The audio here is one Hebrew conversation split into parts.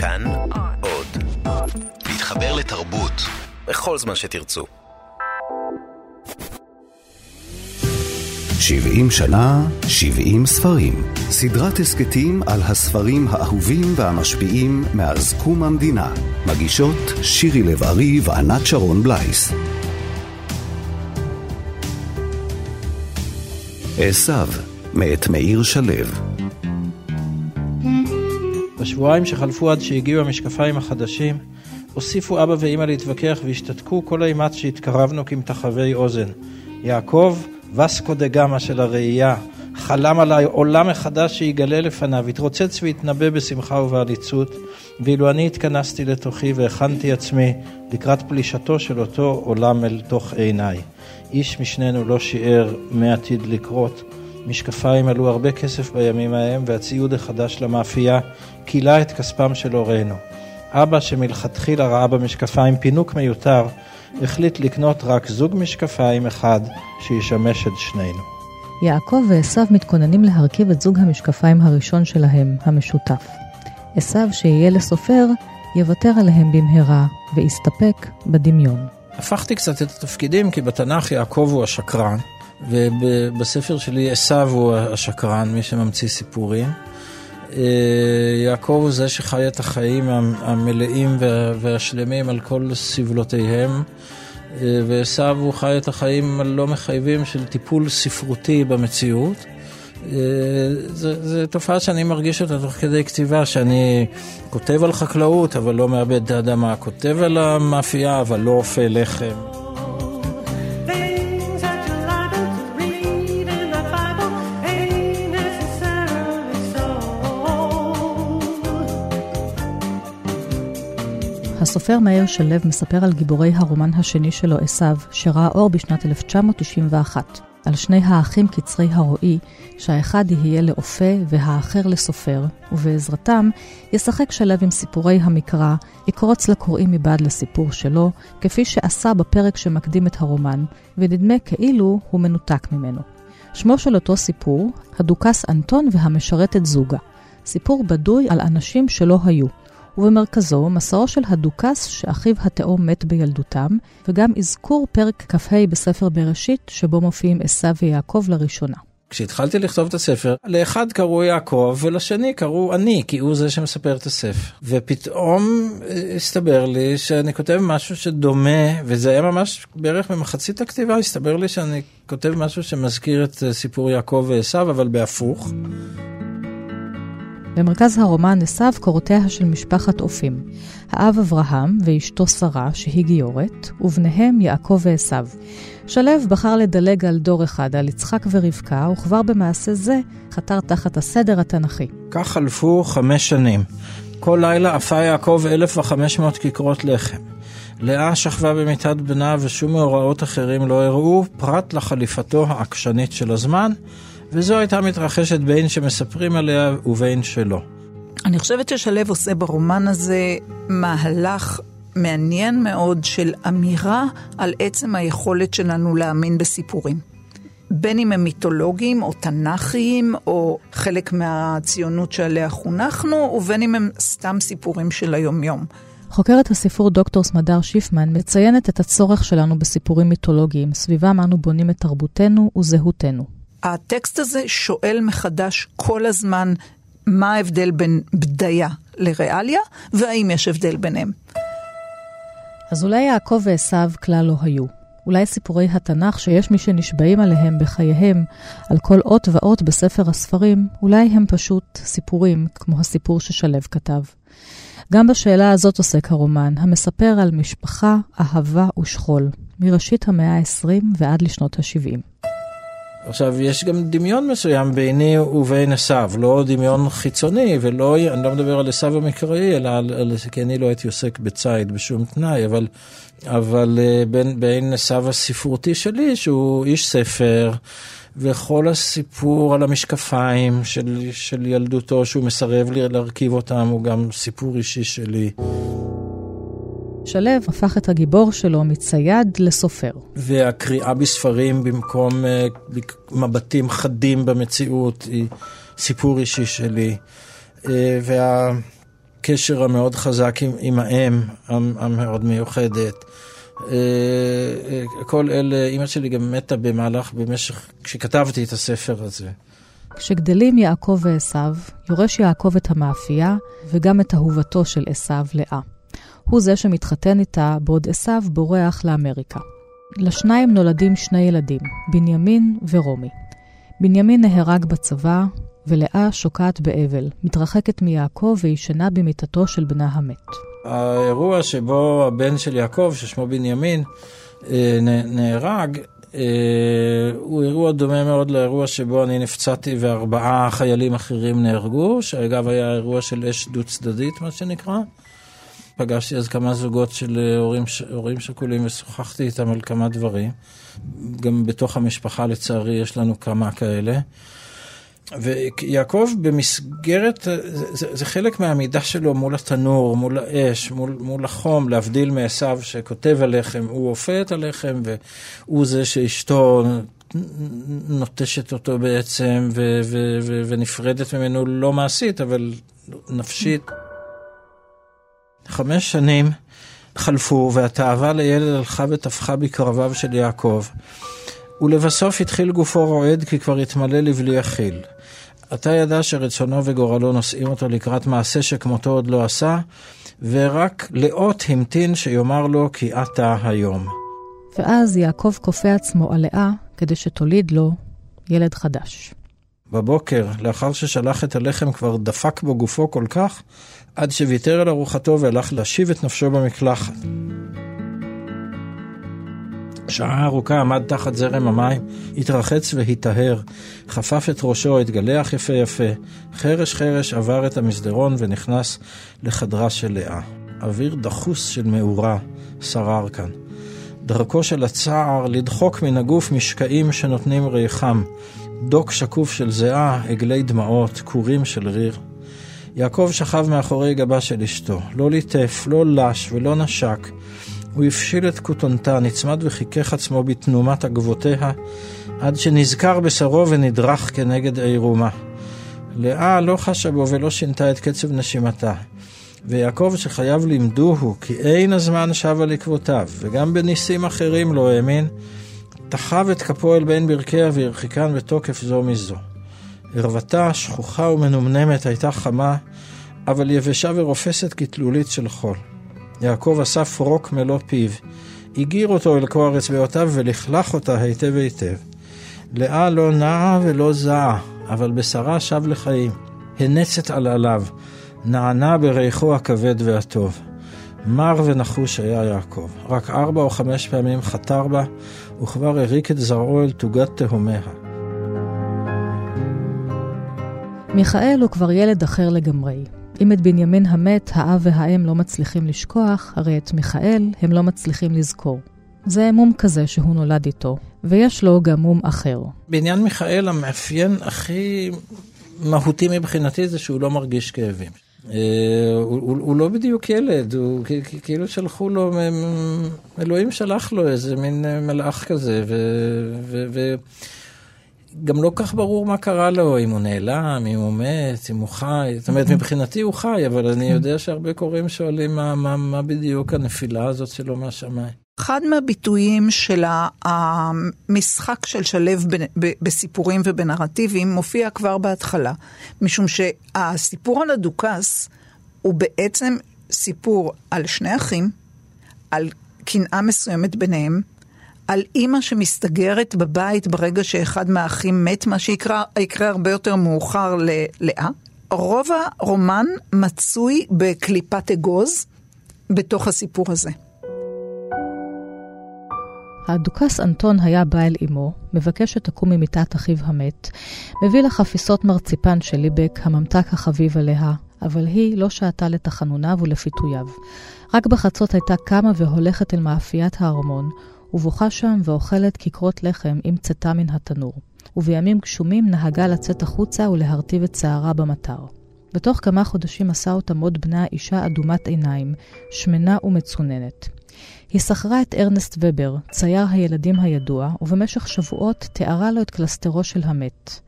כאן עוד. להתחבר לתרבות בכל זמן שתרצו. 70 שנה, 70 ספרים. סדרת הסכתים על הספרים האהובים והמשפיעים מאז קום המדינה. מגישות שירי לב-ארי וענת שרון בלייס. עשו, מאת מאיר שלו. בשבועיים שחלפו עד שהגיעו המשקפיים החדשים, הוסיפו אבא ואמא להתווכח והשתתקו כל אימת שהתקרבנו כמתחווי אוזן. יעקב, וסקו דה גמא של הראייה, חלם עליי עולם מחדש שיגלה לפניו, התרוצץ והתנבא בשמחה ובעליצות, ואילו אני התכנסתי לתוכי והכנתי עצמי לקראת פלישתו של אותו עולם אל תוך עיניי. איש משנינו לא שיער מה עתיד לקרות. משקפיים עלו הרבה כסף בימים ההם, והציוד החדש למאפייה כילה את כספם של הורינו. אבא, שמלכתחילה ראה במשקפיים פינוק מיותר, החליט לקנות רק זוג משקפיים אחד שישמש את שנינו. יעקב ועשו מתכוננים להרכיב את זוג המשקפיים הראשון שלהם, המשותף. עשו, שיהיה לסופר, יוותר עליהם במהרה, ויסתפק בדמיון. הפכתי קצת את התפקידים, כי בתנ"ך יעקב הוא השקרן, ובספר שלי עשו הוא השקרן, מי שממציא סיפורים. אה, יעקב הוא זה שחי את החיים המלאים והשלמים על כל סבלותיהם, אה, ועשו הוא חי את החיים הלא מחייבים של טיפול ספרותי במציאות. זו תופעה שאני מרגיש אותה תוך כדי כתיבה, שאני כותב על חקלאות אבל לא מאבד את האדמה, כותב על המאפייה אבל לא אופה לחם. הסופר מאיר שלו מספר על גיבורי הרומן השני שלו, עשו, שראה אור בשנת 1991. על שני האחים קצרי הרועי, שהאחד יהיה לאופה והאחר לסופר, ובעזרתם ישחק שלו עם סיפורי המקרא, יקרוץ לקוראים מבעד לסיפור שלו, כפי שעשה בפרק שמקדים את הרומן, ונדמה כאילו הוא מנותק ממנו. שמו של אותו סיפור, הדוכס אנטון והמשרתת זוגה. סיפור בדוי על אנשים שלא היו, ובמרכזו מסעו של הדוכס שאחיו התאום מת בילדותם, וגם אזכור פרק כ"ה בספר בראשית, שבו מופיעים עשו ויעקב לראשונה. כשהתחלתי לכתוב את הספר, לאחד קראו יעקב ולשני קראו אני, כי הוא זה שמספר את הספר. ופתאום אה, הסתבר לי שאני כותב משהו שדומה, וזה היה ממש בערך במחצית הכתיבה, הסתבר לי שאני כותב משהו שמזכיר את אה, סיפור יעקב ועשו, אבל בהפוך. במרכז הרומן עשו קורותיה של משפחת אופים. האב אברהם ואשתו שרה, שהיא גיורת, ובניהם יעקב ועשו. שלו בחר לדלג על דור אחד, על יצחק ורבקה, וכבר במעשה זה חתר תחת הסדר התנ"כי. כך חלפו חמש שנים. כל לילה עפה יעקב 1,500 כיכרות לחם. לאה שכבה במיטת בנה ושום מאורעות אחרים לא הראו, פרט לחליפתו העקשנית של הזמן, וזו הייתה מתרחשת בין שמספרים עליה ובין שלא. אני חושבת ששלו עושה ברומן הזה מהלך מעניין מאוד של אמירה על עצם היכולת שלנו להאמין בסיפורים. בין אם הם מיתולוגיים או תנ"כיים או חלק מהציונות שעליה חונכנו, ובין אם הם סתם סיפורים של היומיום. חוקרת הספרות דוקטור סמדר שיפמן מציינת את הצורך שלנו בסיפורים מיתולוגיים, סביבם אנו בונים את תרבותנו וזהותנו. הטקסט הזה שואל מחדש כל הזמן מה ההבדל בין בדיה לריאליה, והאם יש הבדל ביניהם. אז אולי יעקב ועשו כלל לא היו. אולי סיפורי התנ"ך שיש מי שנשבעים עליהם בחייהם, על כל אות ואות בספר הספרים, אולי הם פשוט סיפורים, כמו הסיפור ששלו כתב. גם בשאלה הזאת עוסק הרומן, המספר על משפחה, אהבה ושכול, מראשית המאה ה-20 ועד לשנות ה-70. עכשיו, יש גם דמיון מסוים ביני ובין עשיו, לא דמיון חיצוני, ולא, אני לא מדבר על עשיו המקראי, אלא על, על, כי אני לא הייתי עוסק בציד בשום תנאי, אבל, אבל אה, בין, בין עשיו הספרותי שלי, שהוא איש ספר, וכל הסיפור על המשקפיים של, של ילדותו, שהוא מסרב להרכיב אותם, הוא גם סיפור אישי שלי. שלו הפך את הגיבור שלו מצייד לסופר. והקריאה בספרים במקום uh, מבטים חדים במציאות היא סיפור אישי שלי. Uh, הקשר המאוד חזק עם, עם האם המאוד מיוחדת. אה, אה, כל אלה, אימא שלי גם מתה במהלך, במשך, כשכתבתי את הספר הזה. כשגדלים יעקב ועשו, יורש יעקב את המאפייה וגם את אהובתו של עשו, לאה. הוא זה שמתחתן איתה, בעוד עשו בורח לאמריקה. לשניים נולדים שני ילדים, בנימין ורומי. בנימין נהרג בצבא, ולאה שוקעת באבל, מתרחקת מיעקב וישנה במיטתו של בנה המת. האירוע שבו הבן של יעקב, ששמו בנימין, אה, נהרג, אה, הוא אירוע דומה מאוד לאירוע שבו אני נפצעתי וארבעה חיילים אחרים נהרגו, שאגב היה אירוע של אש דו צדדית, מה שנקרא. פגשתי אז כמה זוגות של אה, הורים, הורים שכולים ושוחחתי איתם על כמה דברים. גם בתוך המשפחה לצערי יש לנו כמה כאלה. ויעקב במסגרת, זה, זה חלק מהעמידה שלו מול התנור, מול האש, מול, מול החום, להבדיל מעשו שכותב הלחם, הוא אופה את הלחם והוא זה שאשתו נוטשת אותו בעצם ו, ו, ו, ונפרדת ממנו לא מעשית, אבל נפשית. חמש שנים חלפו והתאווה לילד הלכה וטפחה בקרביו של יעקב. ולבסוף התחיל גופו רועד כי כבר התמלא לבלי אכיל. עתה ידע שרצונו וגורלו נושאים אותו לקראת מעשה שכמותו עוד לא עשה, ורק לאות המתין שיאמר לו כי עתה היום. ואז יעקב כופה עצמו על לאה כדי שתוליד לו ילד חדש. בבוקר, לאחר ששלח את הלחם, כבר דפק בו גופו כל כך, עד שוויתר על ארוחתו והלך להשיב את נפשו במקלחת. שעה ארוכה עמד תחת זרם המים, התרחץ והיטהר, חפף את ראשו, התגלח יפה יפה, חרש חרש עבר את המסדרון ונכנס לחדרה של לאה. אוויר דחוס של מאורה שרר כאן. דרכו של הצער לדחוק מן הגוף משקעים שנותנים ריחם, דוק שקוף של זיעה, עגלי דמעות, כורים של ריר. יעקב שכב מאחורי גבה של אשתו, לא ליטף, לא לש ולא נשק, הוא הפשיל את כותונתה, נצמד וחיכך עצמו בתנומת עגבותיה, עד שנזכר בשרו ונדרך כנגד עירומה. לאה לא חשה בו ולא שינתה את קצב נשימתה. ויעקב שחייו לימדוהו כי אין הזמן שב על עקבותיו, וגם בניסים אחרים לא האמין, תחב את כפו אל בין ברכיה והרחיקן בתוקף זו מזו. ערוותה, שכוחה ומנומנמת, הייתה חמה, אבל יבשה ורופסת כתלולית של חול. יעקב אסף רוק מלוא פיו, הגיר אותו אל כה אצבעותיו ולכלך אותה היטב היטב. לאה לא נעה ולא זעה, אבל בשרה שב לחיים, הנצת על עליו, נענה בריחו הכבד והטוב. מר ונחוש היה יעקב, רק ארבע או חמש פעמים חתר בה, וכבר הריק את זרעו אל תוגת תהומיה. מיכאל הוא כבר ילד אחר לגמרי. אם את בנימין המת האב והאם לא מצליחים לשכוח, הרי את מיכאל הם לא מצליחים לזכור. זה מום כזה שהוא נולד איתו, ויש לו גם מום אחר. בעניין מיכאל המאפיין הכי מהותי מבחינתי זה שהוא לא מרגיש כאבים. Uh, הוא, הוא, הוא לא בדיוק ילד, הוא כאילו שלחו לו, אלוהים שלח לו איזה מין אה, מלאך כזה, ו... ו, ו גם לא כך ברור מה קרה לו, אם הוא נעלם, אם הוא מת, אם הוא חי. זאת אומרת, מבחינתי הוא חי, אבל אני יודע שהרבה קוראים שואלים מה, מה, מה בדיוק הנפילה הזאת שלו מהשמיים. אחד מהביטויים של המשחק של שלו בסיפורים ובנרטיבים מופיע כבר בהתחלה, משום שהסיפור על הדוכס הוא בעצם סיפור על שני אחים, על קנאה מסוימת ביניהם, על אימא שמסתגרת בבית ברגע שאחד מהאחים מת, מה שיקרה הרבה יותר מאוחר ללאה. רוב הרומן מצוי בקליפת אגוז בתוך הסיפור הזה. הדוכס אנטון היה בא אל אמו, מבקש שתקום ממיטת אחיו המת, מביא לה חפיסות מרציפן של ליבק, הממתק החביב עליה, אבל היא לא שעתה לתחנוניו ולפיתויו. רק בחצות הייתה קמה והולכת אל מאפיית הארמון, ובוכה שם ואוכלת כיכרות לחם עם צאתה מן התנור. ובימים גשומים נהגה לצאת החוצה ולהרטיב את שערה במטר. בתוך כמה חודשים עשה אותה מוד בנה אישה אדומת עיניים, שמנה ומצוננת. היא שכרה את ארנסט ובר, צייר הילדים הידוע, ובמשך שבועות תיארה לו את קלסטרו של המת.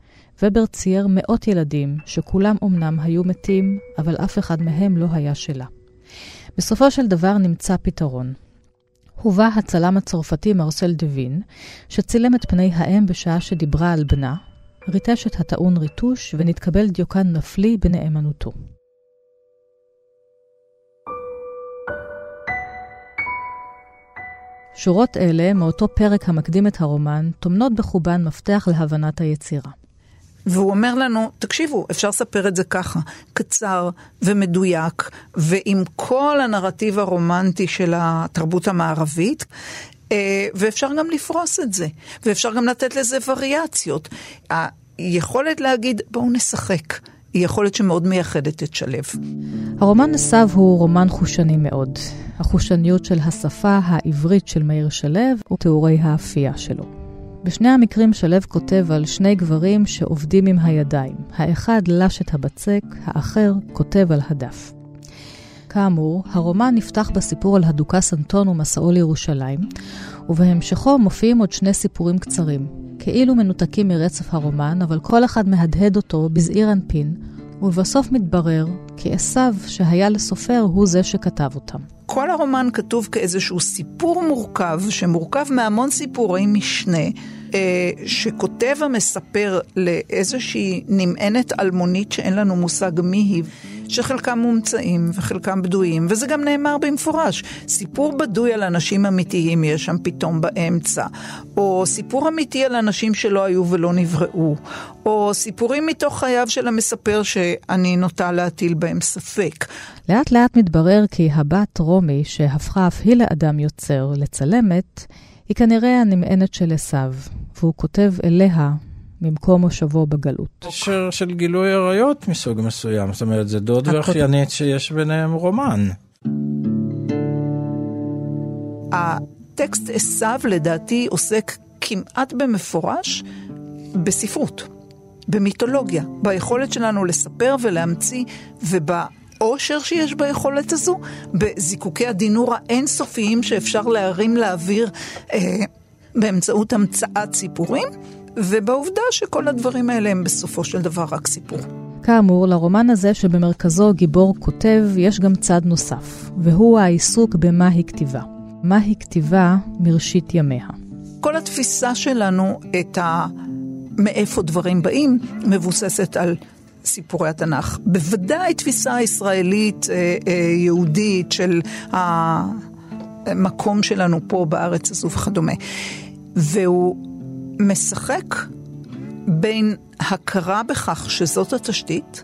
ובר צייר מאות ילדים, שכולם אמנם היו מתים, אבל אף אחד מהם לא היה שלה. בסופו של דבר נמצא פתרון. הובא הצלם הצרפתי מרסל דווין, שצילם את פני האם בשעה שדיברה על בנה, ריטש את הטעון ריטוש ונתקבל דיוקן נפלי בנאמנותו. שורות אלה, מאותו פרק המקדים את הרומן, טומנות בחובן מפתח להבנת היצירה. והוא אומר לנו, תקשיבו, אפשר לספר את זה ככה, קצר ומדויק, ועם כל הנרטיב הרומנטי של התרבות המערבית, אה, ואפשר גם לפרוס את זה, ואפשר גם לתת לזה וריאציות. היכולת להגיד, בואו נשחק. היא יכולת שמאוד מייחדת את שלו. הרומן עשיו הוא רומן חושני מאוד. החושניות של השפה העברית של מאיר שלו ותיאורי האפייה שלו. בשני המקרים שלו כותב על שני גברים שעובדים עם הידיים. האחד לש את הבצק, האחר כותב על הדף. כאמור, הרומן נפתח בסיפור על הדוכס אנטון ומסעו לירושלים, ובהמשכו מופיעים עוד שני סיפורים קצרים, כאילו מנותקים מרצף הרומן, אבל כל אחד מהדהד אותו בזעיר אנפין, ובסוף מתברר כי עשיו, שהיה לסופר, הוא זה שכתב אותם. כל הרומן כתוב כאיזשהו סיפור מורכב, שמורכב מהמון סיפורי משנה, אה, שכותב המספר לאיזושהי נמענת אלמונית שאין לנו מושג מי היא. שחלקם מומצאים וחלקם בדויים, וזה גם נאמר במפורש. סיפור בדוי על אנשים אמיתיים יש שם פתאום באמצע, או סיפור אמיתי על אנשים שלא היו ולא נבראו, או סיפורים מתוך חייו של המספר שאני נוטה להטיל בהם ספק. לאט לאט מתברר כי הבת רומי, שהפכה אף היא לאדם יוצר, לצלמת, היא כנראה הנמענת של עשיו, והוא כותב אליה ממקום מושבו בגלות. קשר של גילוי עריות מסוג מסוים, זאת אומרת, זה דוד ואחיינית שיש ביניהם רומן. הטקסט עשיו לדעתי עוסק כמעט במפורש בספרות, במיתולוגיה, ביכולת שלנו לספר ולהמציא ובאושר שיש ביכולת הזו, בזיקוקי הדינור האינסופיים שאפשר להרים לאוויר אה, באמצעות המצאת סיפורים. ובעובדה שכל הדברים האלה הם בסופו של דבר רק סיפור. כאמור, לרומן הזה שבמרכזו גיבור כותב, יש גם צד נוסף, והוא העיסוק במהי כתיבה. מהי כתיבה מראשית ימיה. כל התפיסה שלנו את ה... מאיפה דברים באים, מבוססת על סיפורי התנ"ך. בוודאי תפיסה ישראלית, אה, אה, יהודית, של המקום שלנו פה בארץ הזו וכדומה. והוא משחק בין הכרה בכך שזאת התשתית,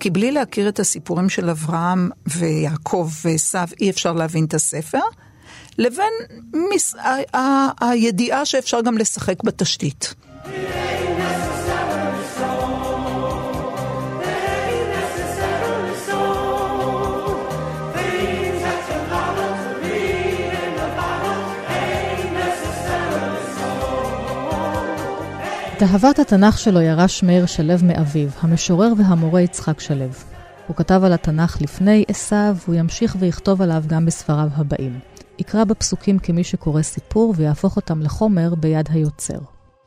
כי בלי להכיר את הסיפורים של אברהם ויעקב ועשו אי אפשר להבין את הספר, לבין מס... ה... ה... הידיעה שאפשר גם לשחק בתשתית. את אהבת התנ"ך שלו ירש מאיר שלו מאביו, המשורר והמורה יצחק שלו. הוא כתב על התנ"ך לפני עשיו, והוא ימשיך ויכתוב עליו גם בספריו הבאים. יקרא בפסוקים כמי שקורא סיפור ויהפוך אותם לחומר ביד היוצר.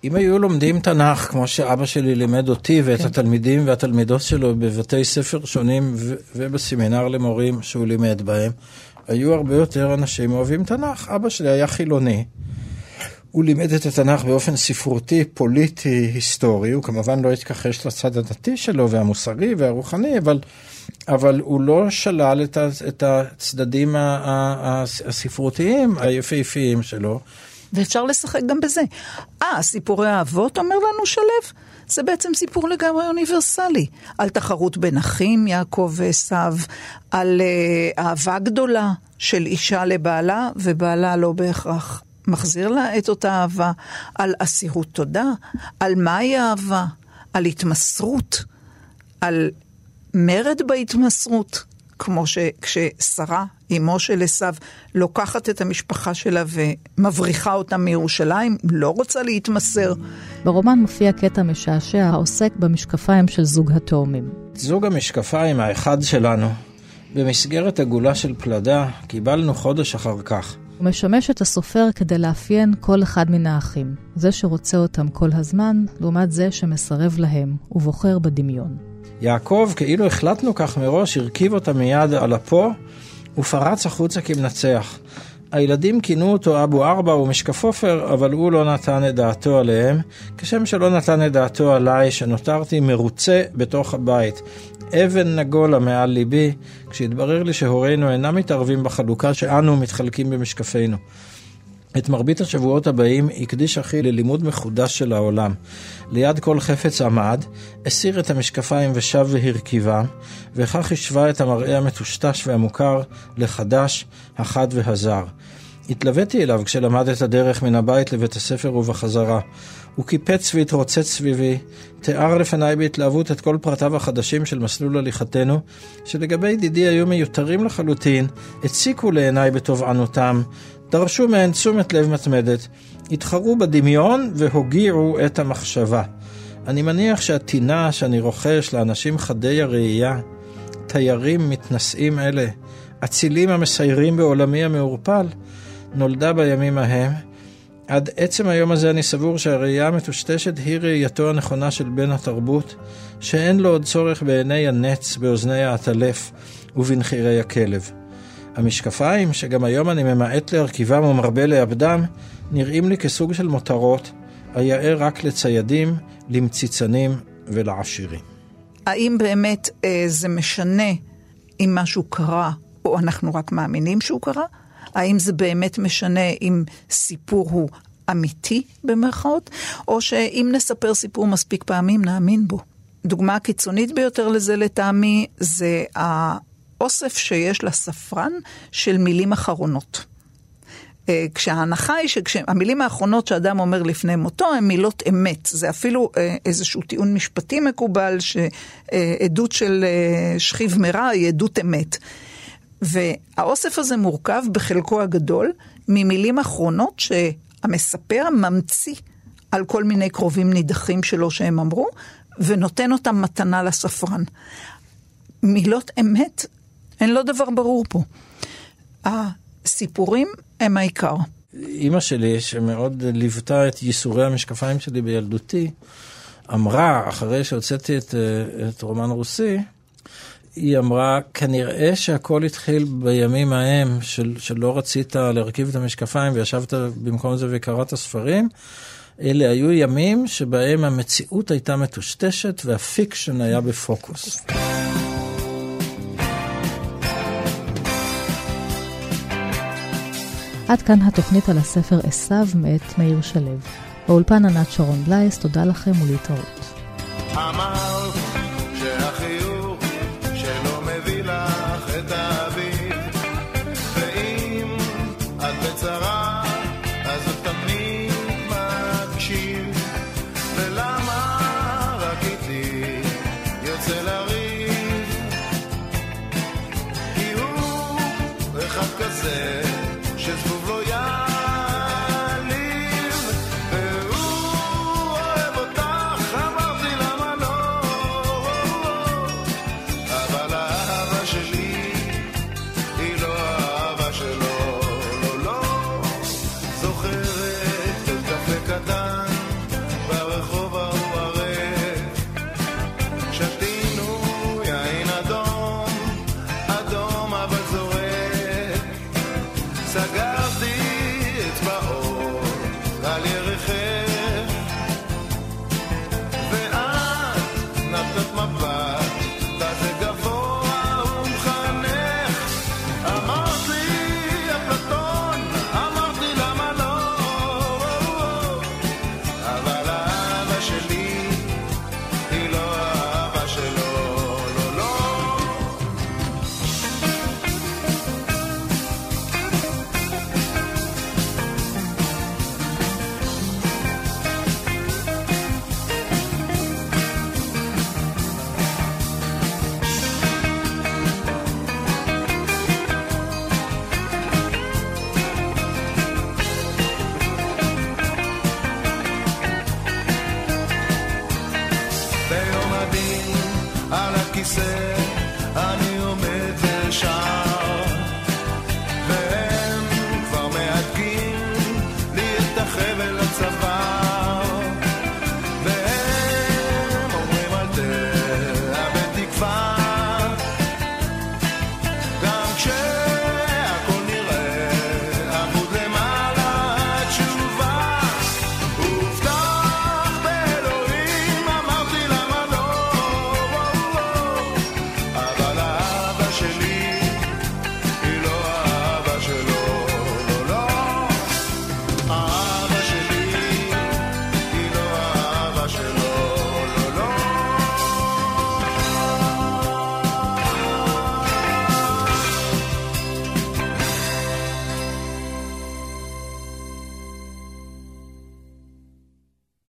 אם היו לומדים תנ"ך, כמו שאבא שלי לימד אותי ואת כן. התלמידים והתלמידות שלו בבתי ספר שונים ובסמינר למורים שהוא לימד בהם, היו הרבה יותר אנשים אוהבים תנ"ך. אבא שלי היה חילוני. הוא לימד את התנ"ך באופן ספרותי, פוליטי, היסטורי, הוא כמובן לא התכחש לצד הדתי שלו והמוסרי והרוחני, אבל, אבל הוא לא שלל את, ה, את הצדדים הספרותיים היפהפיים שלו. ואפשר לשחק גם בזה. אה, סיפורי האבות, אומר לנו שלו, זה בעצם סיפור לגמרי אוניברסלי. על תחרות בין אחים, יעקב ועשו, על uh, אהבה גדולה של אישה לבעלה, ובעלה לא בהכרח מחזיר לה את אותה אהבה, על אסירות תודה, על מהי אהבה, על התמסרות, על מרד בהתמסרות, כמו שכששרה, אמו של עשיו, לוקחת את המשפחה שלה ומבריחה אותה מירושלים, לא רוצה להתמסר. ברומן מופיע קטע משעשע העוסק במשקפיים של זוג התאומים. זוג המשקפיים האחד שלנו, במסגרת עגולה של פלדה, קיבלנו חודש אחר כך. הוא משמש את הסופר כדי לאפיין כל אחד מן האחים, זה שרוצה אותם כל הזמן, לעומת זה שמסרב להם, ובוחר בדמיון. יעקב, כאילו החלטנו כך מראש, הרכיב אותה מיד על אפו, ופרץ החוצה כמנצח. הילדים כינו אותו אבו ארבע ומשקף עופר, אבל הוא לא נתן את דעתו עליהם, כשם שלא נתן את דעתו עליי, שנותרתי מרוצה בתוך הבית. אבן נגולה מעל ליבי, כשהתברר לי שהורינו אינם מתערבים בחלוקה שאנו מתחלקים במשקפינו. את מרבית השבועות הבאים הקדיש אחי ללימוד מחודש של העולם. ליד כל חפץ עמד, הסיר את המשקפיים ושב והרכיבם, וכך השווה את המראה המטושטש והמוכר לחדש, החד והזר. התלוויתי אליו כשלמד את הדרך מן הבית לבית הספר ובחזרה. הוא קיפץ והתרוצץ סביבי, תיאר לפניי בהתלהבות את כל פרטיו החדשים של מסלול הליכתנו, שלגבי ידידי היו מיותרים לחלוטין, הציקו לעיניי בתובענותם, דרשו מהן תשומת לב מתמדת, התחרו בדמיון והוגיעו את המחשבה. אני מניח שהטינה שאני רוכש לאנשים חדי הראייה, תיירים מתנשאים אלה, אצילים המסיירים בעולמי המעורפל, נולדה בימים ההם. עד עצם היום הזה אני סבור שהראייה המטושטשת היא ראייתו הנכונה של בן התרבות, שאין לו עוד צורך בעיני הנץ, באוזני העטלף ובנחירי הכלב. המשקפיים, שגם היום אני ממעט להרכיבם ומרבה לאבדם, נראים לי כסוג של מותרות, היאה רק לציידים, למציצנים ולעשירים. האם באמת אה, זה משנה אם משהו קרה, או אנחנו רק מאמינים שהוא קרה? האם זה באמת משנה אם סיפור הוא אמיתי במרכאות, או שאם נספר סיפור מספיק פעמים נאמין בו. דוגמה הקיצונית ביותר לזה לטעמי זה האוסף שיש לספרן של מילים אחרונות. אה, כשההנחה היא שהמילים האחרונות שאדם אומר לפני מותו הן מילות אמת. זה אפילו אה, איזשהו טיעון משפטי מקובל, שעדות של אה, שכיב מרע היא עדות אמת. והאוסף הזה מורכב בחלקו הגדול ממילים אחרונות שהמספר ממציא על כל מיני קרובים נידחים שלו שהם אמרו, ונותן אותם מתנה לספרן. מילות אמת, אין לו דבר ברור פה. הסיפורים הם העיקר. אימא שלי, שמאוד ליוותה את ייסורי המשקפיים שלי בילדותי, אמרה, אחרי שהוצאתי את, את רומן רוסי, היא אמרה, כנראה שהכל התחיל בימים ההם של, שלא רצית להרכיב את המשקפיים וישבת במקום זה וקראת ספרים. אלה היו ימים שבהם המציאות הייתה מטושטשת והפיקשן היה בפוקוס. עד כאן התוכנית על הספר עשיו מאת מאיר שלו. באולפן ענת שרון בלייס, תודה לכם ולהתראות. אמר